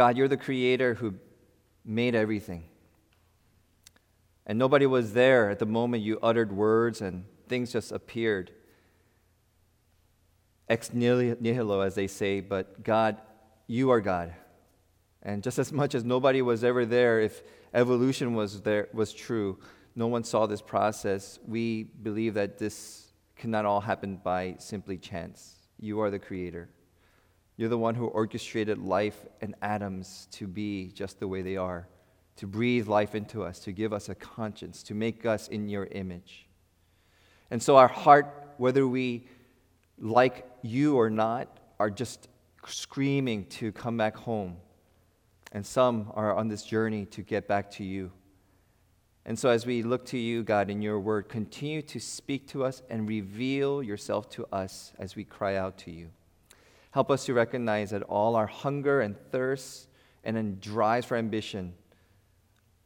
God, you're the creator who made everything. And nobody was there at the moment you uttered words and things just appeared. Ex nihilo, as they say, but God, you are God. And just as much as nobody was ever there, if evolution was there was true, no one saw this process. We believe that this cannot all happen by simply chance. You are the creator. You're the one who orchestrated life and atoms to be just the way they are, to breathe life into us, to give us a conscience, to make us in your image. And so our heart, whether we like you or not, are just screaming to come back home. And some are on this journey to get back to you. And so, as we look to you, God, in your word, continue to speak to us and reveal yourself to us as we cry out to you. Help us to recognize that all our hunger and thirst and then drives for ambition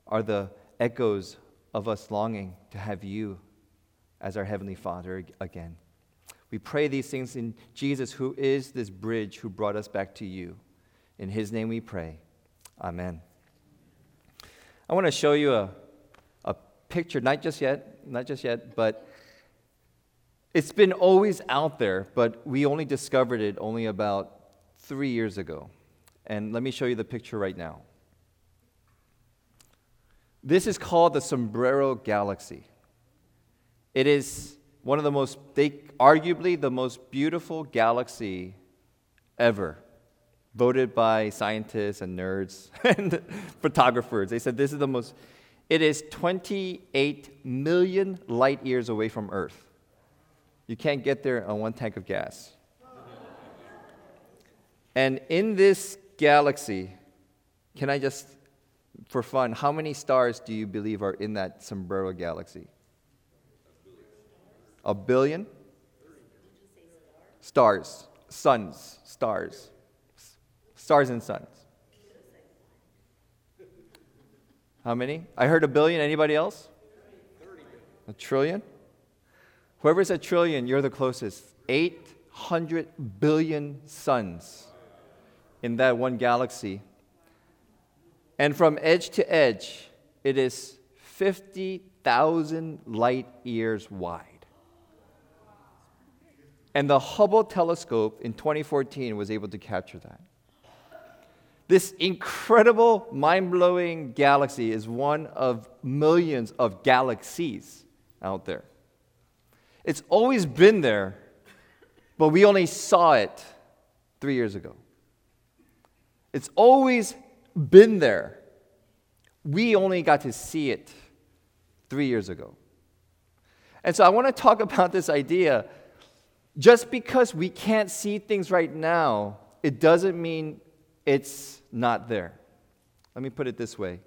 are the echoes of us longing to have you as our Heavenly Father again. We pray these things in Jesus, who is this bridge who brought us back to you. In His name we pray. Amen. I want to show you a, a picture, not just yet, not just yet, but it's been always out there, but we only discovered it only about three years ago. And let me show you the picture right now. This is called the Sombrero Galaxy. It is one of the most, they, arguably the most beautiful galaxy ever, voted by scientists and nerds and photographers. They said this is the most, it is 28 million light years away from Earth. You can't get there on one tank of gas. and in this galaxy, can I just, for fun, how many stars do you believe are in that sombrero galaxy? A billion? Stars, suns, stars. Stars and suns. How many? I heard a billion. Anybody else? A trillion? Whoever's a trillion, you're the closest. 800 billion suns in that one galaxy. And from edge to edge, it is 50,000 light years wide. And the Hubble telescope in 2014 was able to capture that. This incredible, mind blowing galaxy is one of millions of galaxies out there. It's always been there, but we only saw it three years ago. It's always been there. We only got to see it three years ago. And so I want to talk about this idea. Just because we can't see things right now, it doesn't mean it's not there. Let me put it this way.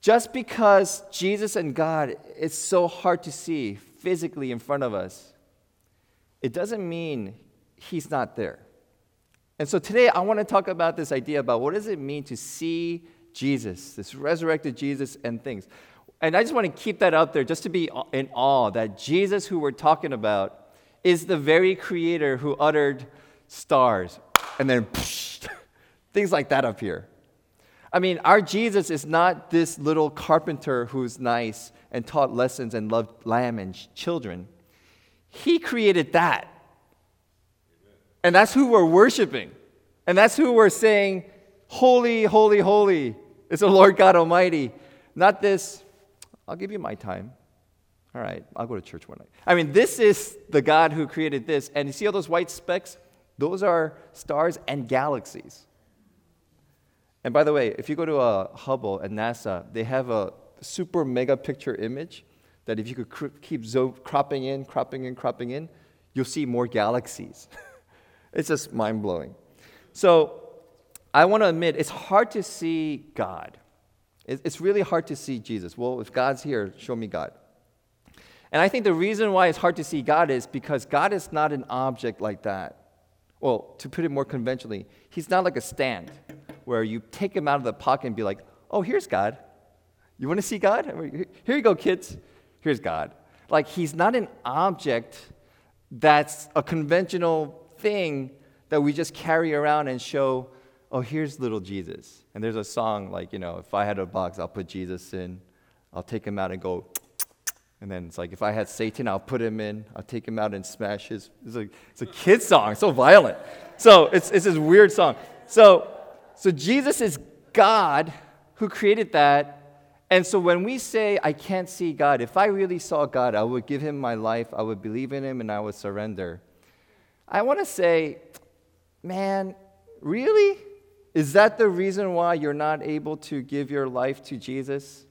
Just because Jesus and God it's so hard to see, physically in front of us, it doesn't mean he's not there. And so today I want to talk about this idea about what does it mean to see Jesus, this resurrected Jesus and things. And I just want to keep that out there just to be in awe that Jesus, who we're talking about, is the very creator who uttered stars and then things like that up here. I mean, our Jesus is not this little carpenter who's nice and taught lessons and loved lamb and children. He created that. And that's who we're worshiping. And that's who we're saying, Holy, holy, holy is the Lord God Almighty. Not this, I'll give you my time. All right, I'll go to church one night. I mean, this is the God who created this. And you see all those white specks? Those are stars and galaxies. And by the way, if you go to a Hubble at NASA, they have a super mega picture image that if you could cr- keep zo- cropping in, cropping in, cropping in, you'll see more galaxies. it's just mind blowing. So I want to admit, it's hard to see God. It's really hard to see Jesus. Well, if God's here, show me God. And I think the reason why it's hard to see God is because God is not an object like that. Well, to put it more conventionally, He's not like a stand where you take Him out of the pocket and be like, oh, here's God. You want to see God? Here you go, kids. Here's God. Like, he's not an object that's a conventional thing that we just carry around and show, oh, here's little Jesus. And there's a song like, you know, if I had a box, I'll put Jesus in. I'll take him out and go, and then it's like, if I had Satan, I'll put him in. I'll take him out and smash his. It's a, it's a kid song, so violent. So it's, it's this weird song. So, so Jesus is God who created that. And so when we say, I can't see God, if I really saw God, I would give him my life, I would believe in him, and I would surrender. I want to say, man, really? Is that the reason why you're not able to give your life to Jesus?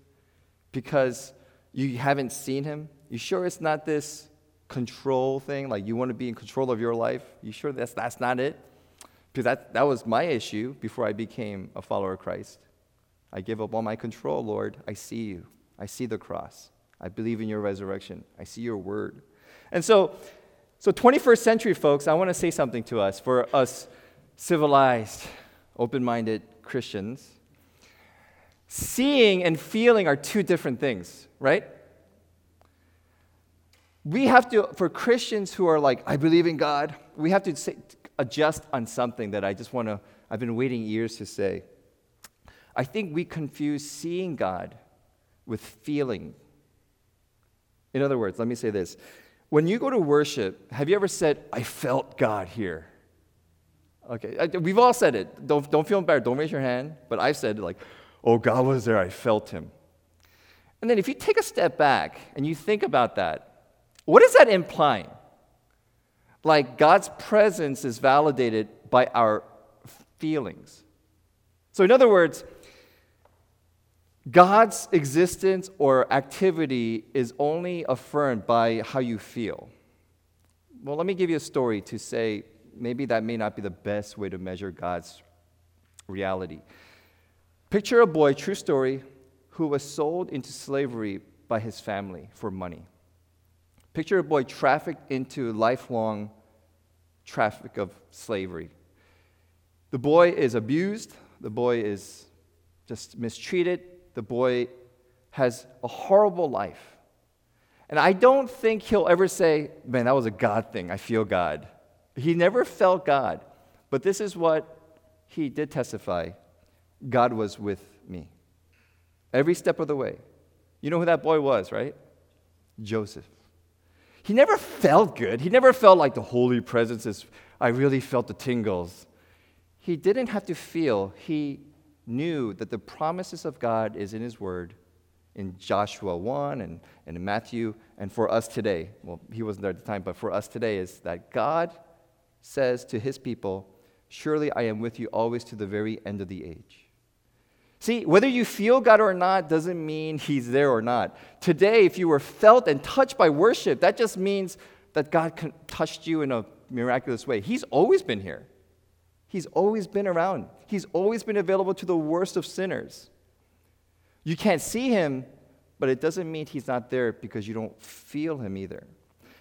Because you haven't seen him? You sure it's not this control thing? Like you want to be in control of your life? You sure that's, that's not it? Because that, that was my issue before I became a follower of Christ. I give up all my control, Lord. I see you. I see the cross. I believe in your resurrection. I see your word. And so, so 21st century folks, I want to say something to us for us civilized, open minded Christians, seeing and feeling are two different things, right? We have to, for Christians who are like, I believe in God, we have to say, adjust on something that I just want to, I've been waiting years to say. I think we confuse seeing God with feeling. In other words, let me say this. When you go to worship, have you ever said, I felt God here? Okay, we've all said it. Don't, don't feel embarrassed. Don't raise your hand. But I've said, like, oh, God was there. I felt him. And then if you take a step back and you think about that, what is that implying? Like God's presence is validated by our feelings. So, in other words, God's existence or activity is only affirmed by how you feel. Well, let me give you a story to say maybe that may not be the best way to measure God's reality. Picture a boy, true story, who was sold into slavery by his family for money. Picture a boy trafficked into lifelong traffic of slavery. The boy is abused, the boy is just mistreated, the boy has a horrible life. And I don't think he'll ever say, Man, that was a God thing. I feel God. He never felt God. But this is what he did testify God was with me. Every step of the way. You know who that boy was, right? Joseph. He never felt good. He never felt like the holy presence is, I really felt the tingles. He didn't have to feel. He knew that the promises of God is in his word in Joshua 1 and, and in Matthew. And for us today, well, he wasn't there at the time, but for us today, is that God says to his people, Surely I am with you always to the very end of the age. See, whether you feel God or not doesn't mean He's there or not. Today, if you were felt and touched by worship, that just means that God touched you in a miraculous way. He's always been here, He's always been around, He's always been available to the worst of sinners. You can't see Him, but it doesn't mean He's not there because you don't feel Him either.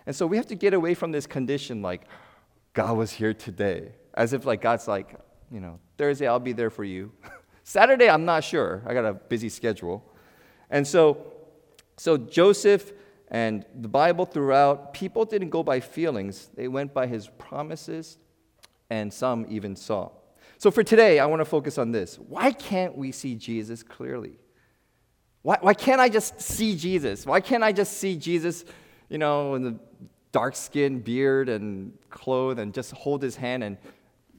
And so we have to get away from this condition like, God was here today, as if like God's like, you know, Thursday I'll be there for you. Saturday, I'm not sure. I got a busy schedule. And so, so Joseph and the Bible throughout, people didn't go by feelings, they went by his promises, and some even saw. So for today, I want to focus on this. Why can't we see Jesus clearly? Why, why can't I just see Jesus? Why can't I just see Jesus, you know, in the dark skin, beard, and clothes, and just hold his hand and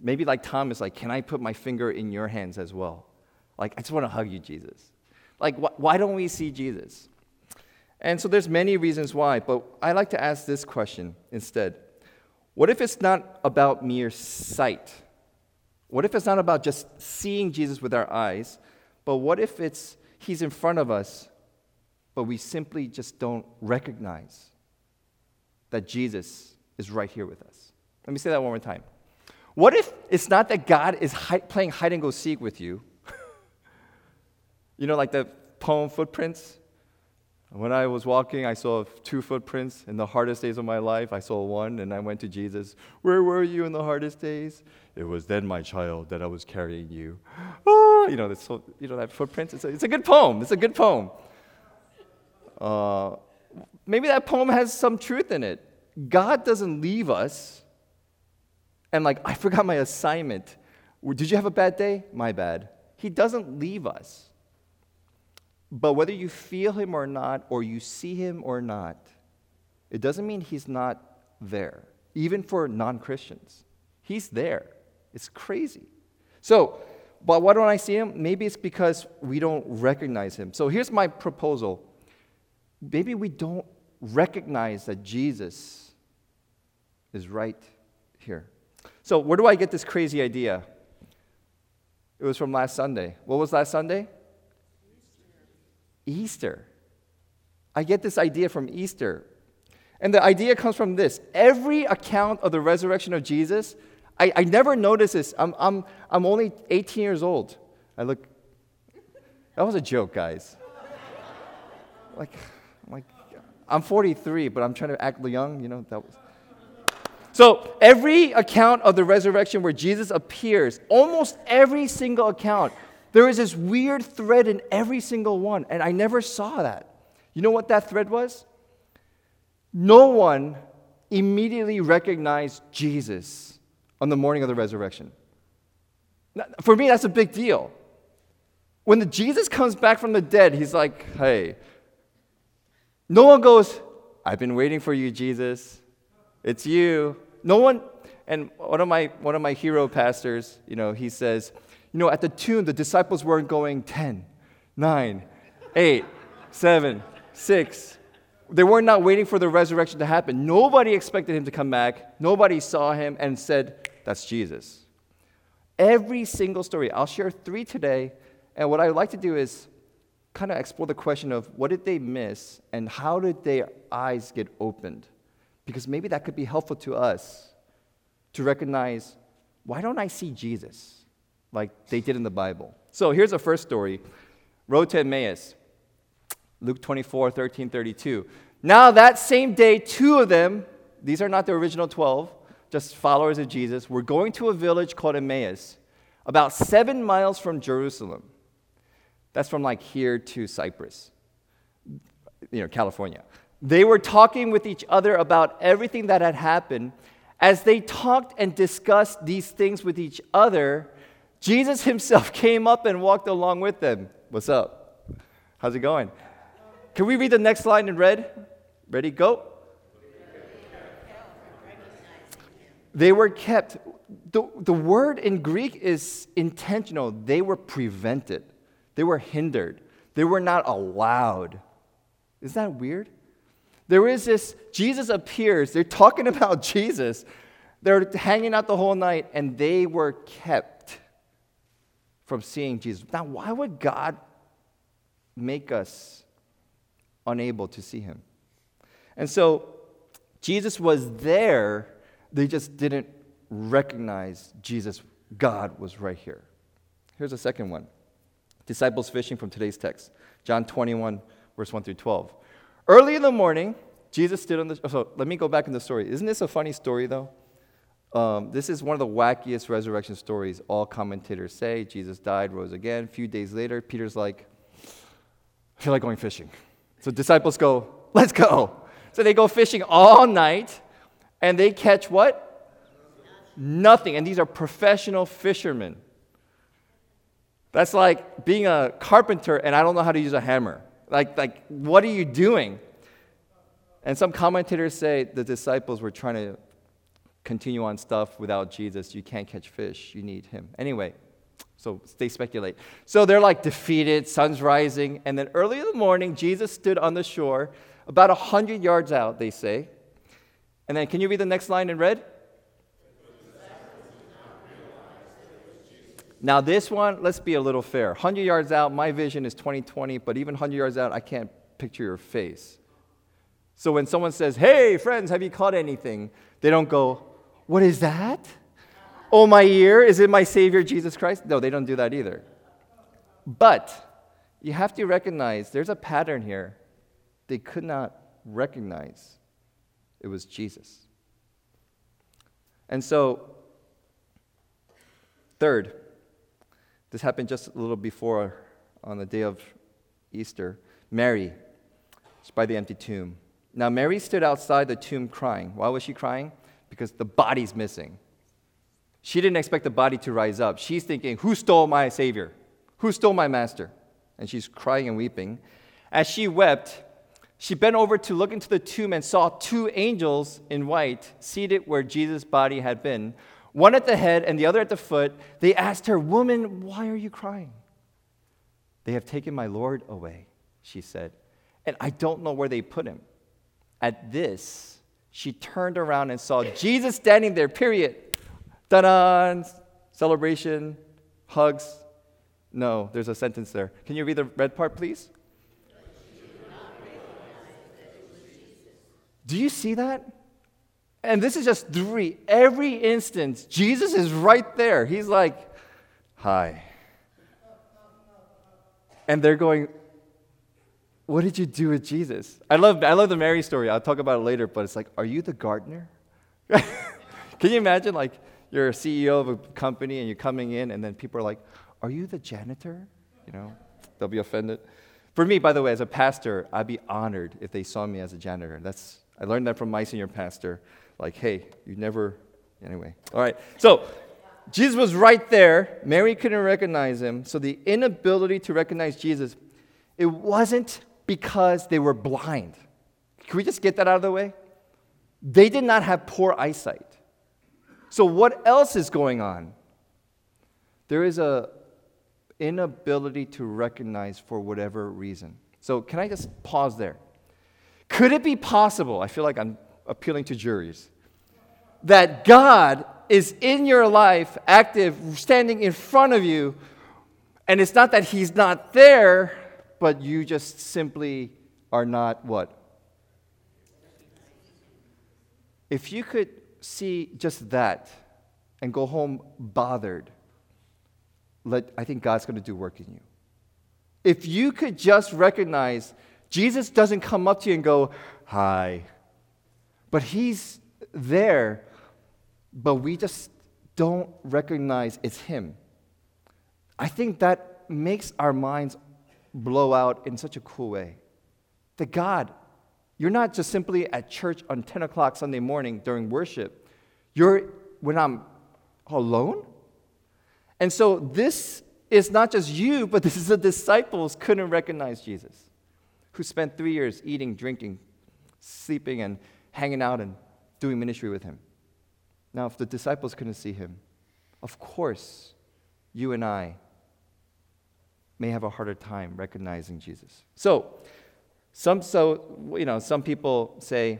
maybe like Thomas, like, can I put my finger in your hands as well? Like, I just want to hug you, Jesus. Like, wh- why don't we see Jesus? And so there's many reasons why, but I like to ask this question instead. What if it's not about mere sight? What if it's not about just seeing Jesus with our eyes, but what if it's he's in front of us, but we simply just don't recognize that Jesus is right here with us? Let me say that one more time. What if it's not that God is hi- playing hide and go seek with you, you know, like the poem Footprints? When I was walking, I saw two footprints. In the hardest days of my life, I saw one, and I went to Jesus. Where were you in the hardest days? It was then, my child, that I was carrying you. Ah, you know, this, you know that footprint? It's a, it's a good poem. It's a good poem. Uh, maybe that poem has some truth in it. God doesn't leave us and, like, I forgot my assignment. Did you have a bad day? My bad. He doesn't leave us. But whether you feel him or not, or you see him or not, it doesn't mean he's not there, even for non Christians. He's there. It's crazy. So, but why don't I see him? Maybe it's because we don't recognize him. So here's my proposal. Maybe we don't recognize that Jesus is right here. So, where do I get this crazy idea? It was from last Sunday. What was last Sunday? Easter. I get this idea from Easter. And the idea comes from this every account of the resurrection of Jesus, I, I never noticed this. I'm, I'm, I'm only 18 years old. I look, that was a joke, guys. like, like, I'm 43, but I'm trying to act young, you know, that was. So, every account of the resurrection where Jesus appears, almost every single account, there is this weird thread in every single one, and I never saw that. You know what that thread was? No one immediately recognized Jesus on the morning of the resurrection. For me, that's a big deal. When the Jesus comes back from the dead, he's like, hey, no one goes, I've been waiting for you, Jesus. It's you. No one, and one of my, one of my hero pastors, you know, he says, you know, at the tomb, the disciples weren't going 10, 9, 8, 7, 6, they were not not waiting for the resurrection to happen. Nobody expected him to come back. Nobody saw him and said, That's Jesus. Every single story, I'll share three today. And what I would like to do is kind of explore the question of what did they miss and how did their eyes get opened? Because maybe that could be helpful to us to recognize why don't I see Jesus like they did in the Bible? So here's the first story Road to Emmaus. Luke 24, 13, 32. Now, that same day, two of them, these are not the original 12, just followers of Jesus, were going to a village called Emmaus, about seven miles from Jerusalem. That's from like here to Cypress, you know, California. They were talking with each other about everything that had happened. As they talked and discussed these things with each other, Jesus himself came up and walked along with them. What's up? How's it going? Can we read the next line in red? Ready, go. They were kept. The, the word in Greek is intentional. They were prevented, they were hindered, they were not allowed. Isn't that weird? There is this, Jesus appears, they're talking about Jesus. They're hanging out the whole night, and they were kept from seeing Jesus. Now, why would God make us unable to see him. And so Jesus was there, they just didn't recognize Jesus, God was right here. Here's a second one disciples fishing from today's text John 21, verse 1 through 12. Early in the morning, Jesus stood on the. So let me go back in the story. Isn't this a funny story, though? Um, this is one of the wackiest resurrection stories. All commentators say Jesus died, rose again. A few days later, Peter's like, I feel like going fishing. So disciples go, let's go. So they go fishing all night and they catch what? Nothing. And these are professional fishermen. That's like being a carpenter and I don't know how to use a hammer. Like, like what are you doing? And some commentators say the disciples were trying to continue on stuff without Jesus. You can't catch fish, you need him. Anyway, so they speculate. So they're like defeated, sun's rising, and then early in the morning, Jesus stood on the shore, about 100 yards out, they say. And then, can you read the next line in red? Now, this one, let's be a little fair. 100 yards out, my vision is 2020, but even 100 yards out, I can't picture your face. So when someone says, Hey, friends, have you caught anything? They don't go, What is that? oh, my ear, is it my Savior Jesus Christ? No, they don't do that either. But you have to recognize there's a pattern here. They could not recognize it was Jesus. And so, third, this happened just a little before on the day of Easter. Mary, by the empty tomb. Now, Mary stood outside the tomb crying. Why was she crying? Because the body's missing. She didn't expect the body to rise up. She's thinking, Who stole my Savior? Who stole my Master? And she's crying and weeping. As she wept, she bent over to look into the tomb and saw two angels in white seated where Jesus' body had been, one at the head and the other at the foot. They asked her, Woman, why are you crying? They have taken my Lord away, she said, and I don't know where they put him. At this, she turned around and saw Jesus standing there, period. Ta-da! Celebration, hugs. No, there's a sentence there. Can you read the red part, please? Do you see that? And this is just three. Every instance, Jesus is right there. He's like, Hi. And they're going, What did you do with Jesus? I love, I love the Mary story. I'll talk about it later, but it's like, Are you the gardener? Can you imagine, like, you're a CEO of a company and you're coming in, and then people are like, Are you the janitor? You know, they'll be offended. For me, by the way, as a pastor, I'd be honored if they saw me as a janitor. That's, I learned that from my senior pastor. Like, hey, you never, anyway. All right. So, Jesus was right there. Mary couldn't recognize him. So, the inability to recognize Jesus, it wasn't because they were blind. Can we just get that out of the way? They did not have poor eyesight. So, what else is going on? There is a inability to recognize for whatever reason. So, can I just pause there? Could it be possible? I feel like I'm appealing to juries. That God is in your life, active, standing in front of you, and it's not that He's not there, but you just simply are not what? If you could see just that and go home bothered, let, I think God's going to do work in you. If you could just recognize Jesus doesn't come up to you and go, Hi, but He's there, but we just don't recognize it's Him. I think that makes our minds blow out in such a cool way. That God you're not just simply at church on 10 o'clock Sunday morning during worship. You're when I'm alone. And so this is not just you, but this is the disciples couldn't recognize Jesus, who spent three years eating, drinking, sleeping, and hanging out and doing ministry with him. Now, if the disciples couldn't see him, of course, you and I may have a harder time recognizing Jesus. So, some, so, you know, some people say,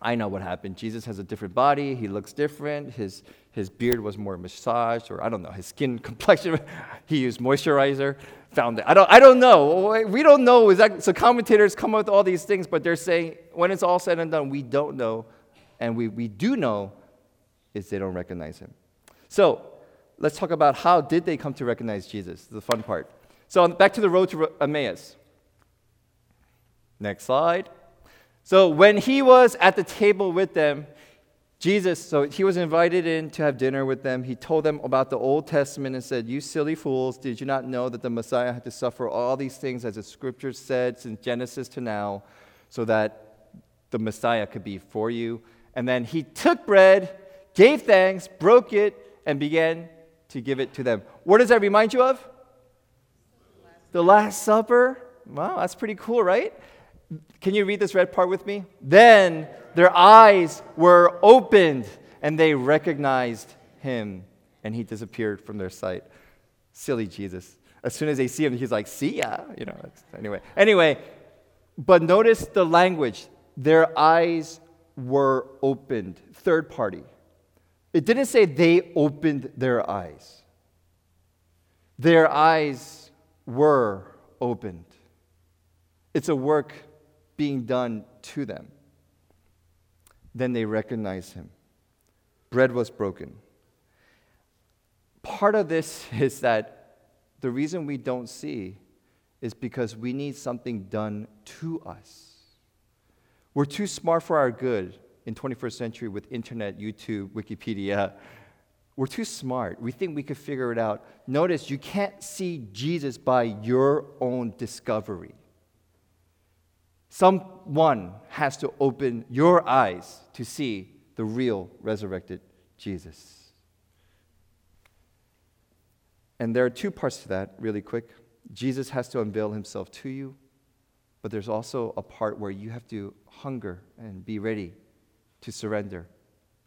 I know what happened. Jesus has a different body. He looks different. His, his beard was more massaged, or I don't know, his skin complexion. he used moisturizer. Found it. I don't, I don't know. We don't know exactly. So commentators come up with all these things, but they're saying when it's all said and done, we don't know. And we, we do know is they don't recognize him. So let's talk about how did they come to recognize Jesus, the fun part. So back to the road to Emmaus. Next slide. So when he was at the table with them, Jesus, so he was invited in to have dinner with them. He told them about the Old Testament and said, You silly fools, did you not know that the Messiah had to suffer all these things as the scriptures said since Genesis to now, so that the Messiah could be for you? And then he took bread, gave thanks, broke it, and began to give it to them. What does that remind you of? The Last Supper. Wow, that's pretty cool, right? Can you read this red part with me? Then their eyes were opened and they recognized him and he disappeared from their sight. Silly Jesus. As soon as they see him, he's like, see ya. You know, anyway. Anyway, but notice the language. Their eyes were opened. Third party. It didn't say they opened their eyes. Their eyes were opened. It's a work being done to them. Then they recognize him. Bread was broken. Part of this is that the reason we don't see is because we need something done to us. We're too smart for our good in 21st century with internet, YouTube, Wikipedia. We're too smart. We think we could figure it out. Notice you can't see Jesus by your own discovery. Someone has to open your eyes to see the real resurrected Jesus. And there are two parts to that, really quick. Jesus has to unveil himself to you, but there's also a part where you have to hunger and be ready to surrender.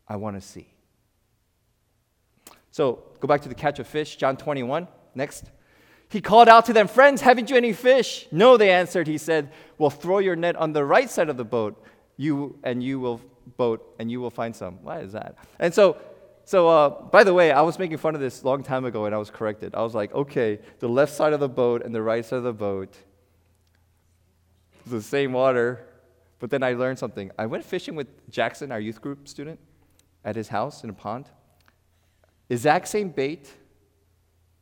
I want to see. So go back to the catch of fish, John 21. Next. He called out to them, Friends, haven't you any fish? No, they answered. He said, Well, throw your net on the right side of the boat, you and you will boat, and you will find some. Why is that? And so, so uh, by the way, I was making fun of this a long time ago, and I was corrected. I was like, okay, the left side of the boat and the right side of the boat, the same water. But then I learned something. I went fishing with Jackson, our youth group student, at his house in a pond. Exact same bait,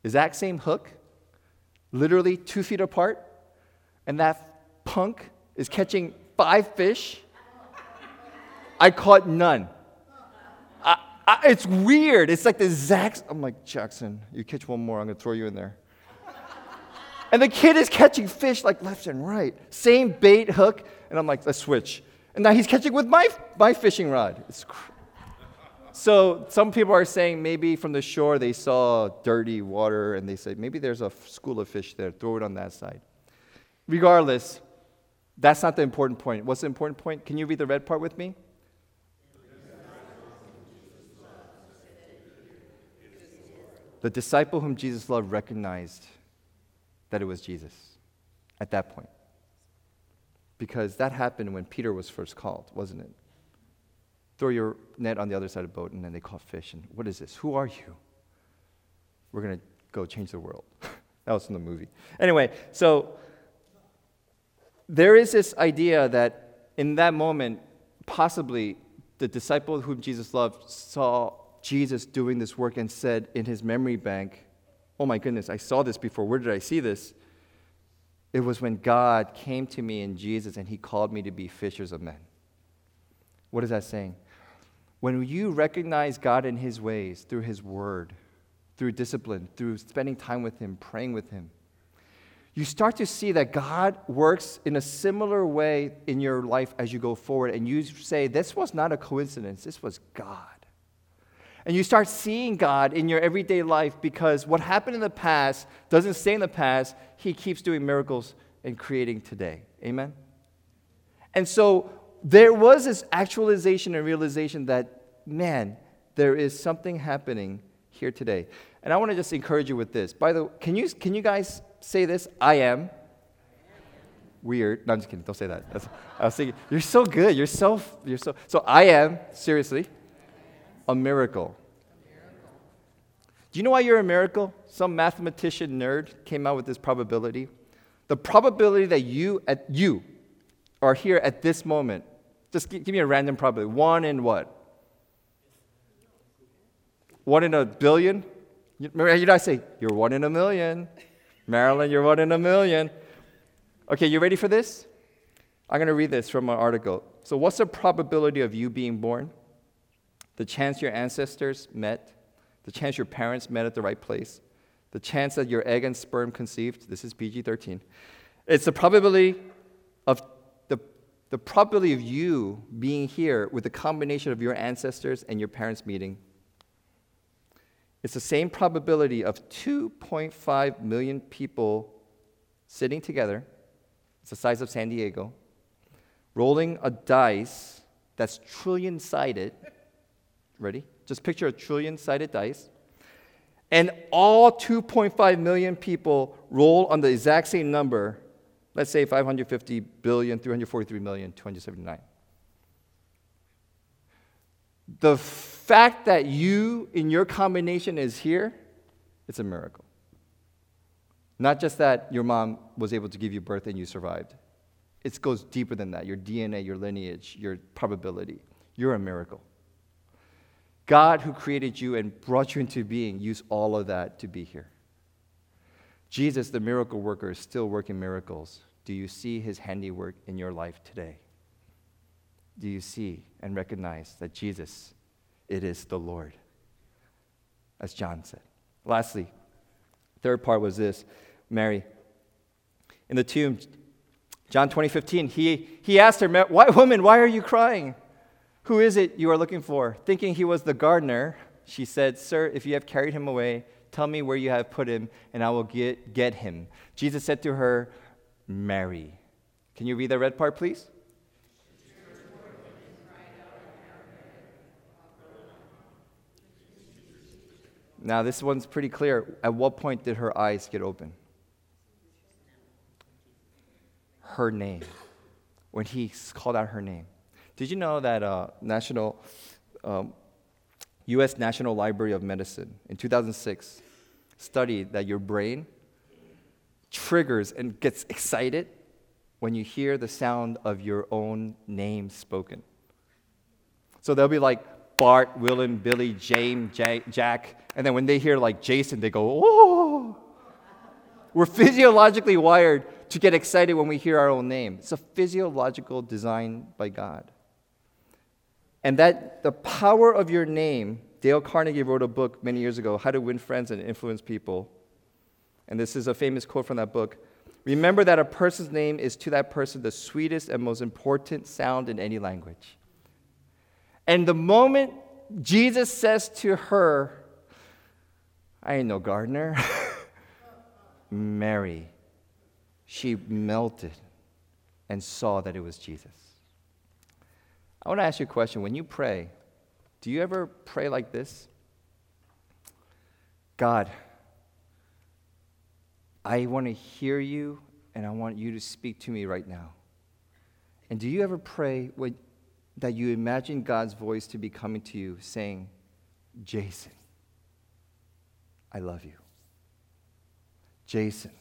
exact same hook, literally two feet apart, and that punk is catching five fish. I caught none. I, it's weird. It's like the exact. I'm like Jackson. You catch one more, I'm gonna throw you in there. and the kid is catching fish like left and right, same bait hook, and I'm like, let's switch. And now he's catching with my my fishing rod. It's so some people are saying maybe from the shore they saw dirty water and they said maybe there's a school of fish there, throw it on that side. Regardless, that's not the important point. What's the important point? Can you read the red part with me? The disciple whom Jesus loved recognized that it was Jesus at that point. Because that happened when Peter was first called, wasn't it? Throw your net on the other side of the boat, and then they caught fish. And what is this? Who are you? We're going to go change the world. that was in the movie. Anyway, so there is this idea that in that moment, possibly the disciple whom Jesus loved saw Jesus doing this work and said in his memory bank, Oh my goodness, I saw this before. Where did I see this? It was when God came to me in Jesus and he called me to be fishers of men. What is that saying? When you recognize God in His ways through His Word, through discipline, through spending time with Him, praying with Him, you start to see that God works in a similar way in your life as you go forward, and you say, This was not a coincidence, this was God. And you start seeing God in your everyday life because what happened in the past doesn't stay in the past. He keeps doing miracles and creating today. Amen? And so there was this actualization and realization that, man, there is something happening here today. And I want to just encourage you with this. By the way, can you, can you guys say this? I am. Weird. No, I'm just kidding. Don't say that. That's, I was thinking, you're so good. You're so, you're so. So I am, seriously, a miracle. Do you know why you're a miracle? Some mathematician nerd came out with this probability. The probability that you, at you, are here at this moment just give me a random probability. One in what? One in a billion? You, you know, I say, you're one in a million. Marilyn, you're one in a million. Okay, you ready for this? I'm going to read this from an article. So, what's the probability of you being born? The chance your ancestors met, the chance your parents met at the right place, the chance that your egg and sperm conceived. This is PG 13. It's the probability of the probability of you being here with the combination of your ancestors and your parents meeting it's the same probability of 2.5 million people sitting together. It's the size of san diego rolling a dice that's trillion sided ready? Just picture a trillion sided dice. And all 2.5 million people roll on the exact same number Let's say 550 billion, 343 million, 279. The fact that you in your combination is here, it's a miracle. Not just that your mom was able to give you birth and you survived. It goes deeper than that. Your DNA, your lineage, your probability. You're a miracle. God, who created you and brought you into being, used all of that to be here. Jesus, the miracle worker, is still working miracles. Do you see his handiwork in your life today? Do you see and recognize that Jesus, it is the Lord? As John said. Lastly, third part was this Mary. In the tomb, John 20, 15, he, he asked her, why, Woman, why are you crying? Who is it you are looking for? Thinking he was the gardener, she said, Sir, if you have carried him away, Tell me where you have put him, and I will get, get him. Jesus said to her, Mary. Can you read the red part, please? Now, this one's pretty clear. At what point did her eyes get open? Her name. When he called out her name. Did you know that uh, National, um, U.S. National Library of Medicine in 2006 studied that your brain triggers and gets excited when you hear the sound of your own name spoken. So they'll be like Bart, Willem, Billy, James, Jack, and then when they hear like Jason, they go, oh. We're physiologically wired to get excited when we hear our own name. It's a physiological design by God. And that the power of your name, Dale Carnegie wrote a book many years ago, How to Win Friends and Influence People. And this is a famous quote from that book. Remember that a person's name is to that person the sweetest and most important sound in any language. And the moment Jesus says to her, I ain't no gardener, Mary, she melted and saw that it was Jesus. I want to ask you a question. When you pray, do you ever pray like this? God, I want to hear you and I want you to speak to me right now. And do you ever pray when, that you imagine God's voice to be coming to you saying, Jason, I love you. Jason,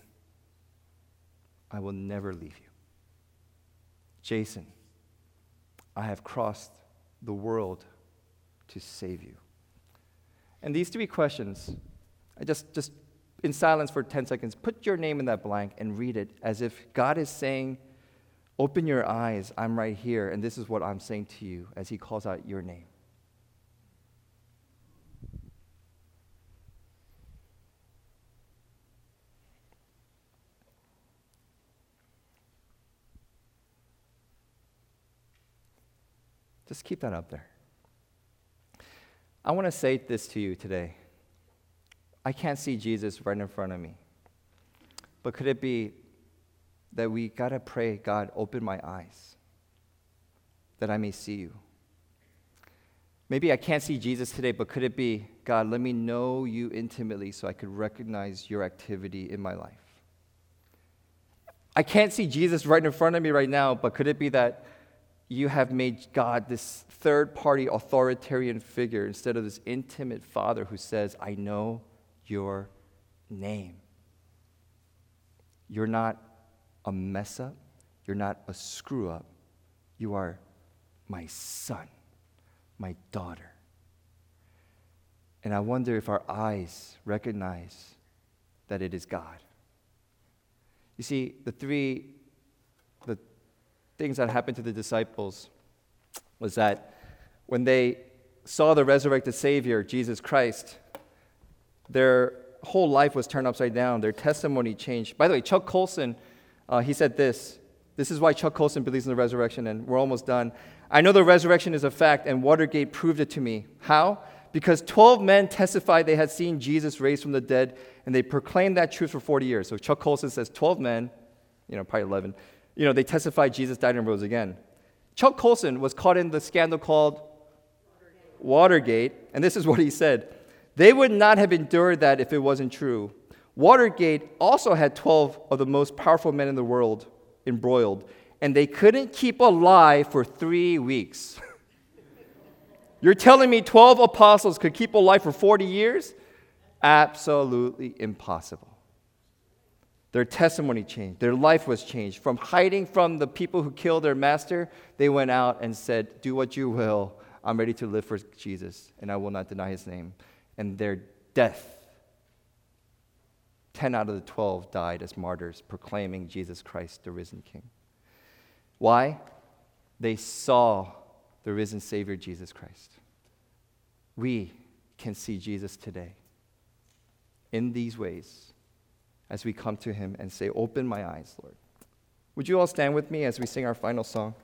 I will never leave you. Jason, I have crossed the world to save you. And these three questions, I just, just in silence for 10 seconds, put your name in that blank and read it as if God is saying, Open your eyes, I'm right here, and this is what I'm saying to you as He calls out your name. Just keep that up there. I want to say this to you today. I can't see Jesus right in front of me. But could it be that we got to pray, God, open my eyes that I may see you? Maybe I can't see Jesus today, but could it be, God, let me know you intimately so I could recognize your activity in my life? I can't see Jesus right in front of me right now, but could it be that you have made God this third party authoritarian figure instead of this intimate father who says, I know your name. You're not a mess up, you're not a screw up. You are my son, my daughter. And I wonder if our eyes recognize that it is God. You see, the three the things that happened to the disciples was that when they saw the resurrected Savior, Jesus Christ, their whole life was turned upside down. Their testimony changed. By the way, Chuck Colson, uh, he said this. This is why Chuck Colson believes in the resurrection, and we're almost done. I know the resurrection is a fact, and Watergate proved it to me. How? Because 12 men testified they had seen Jesus raised from the dead, and they proclaimed that truth for 40 years. So Chuck Colson says 12 men, you know, probably 11, you know, they testified Jesus died and rose again. Chuck Colson was caught in the scandal called Watergate, and this is what he said They would not have endured that if it wasn't true. Watergate also had 12 of the most powerful men in the world embroiled, and they couldn't keep alive for three weeks. You're telling me 12 apostles could keep alive for 40 years? Absolutely impossible. Their testimony changed. Their life was changed. From hiding from the people who killed their master, they went out and said, Do what you will. I'm ready to live for Jesus, and I will not deny his name. And their death, 10 out of the 12 died as martyrs, proclaiming Jesus Christ, the risen King. Why? They saw the risen Savior, Jesus Christ. We can see Jesus today in these ways as we come to Him and say, Open my eyes, Lord. Would you all stand with me as we sing our final song?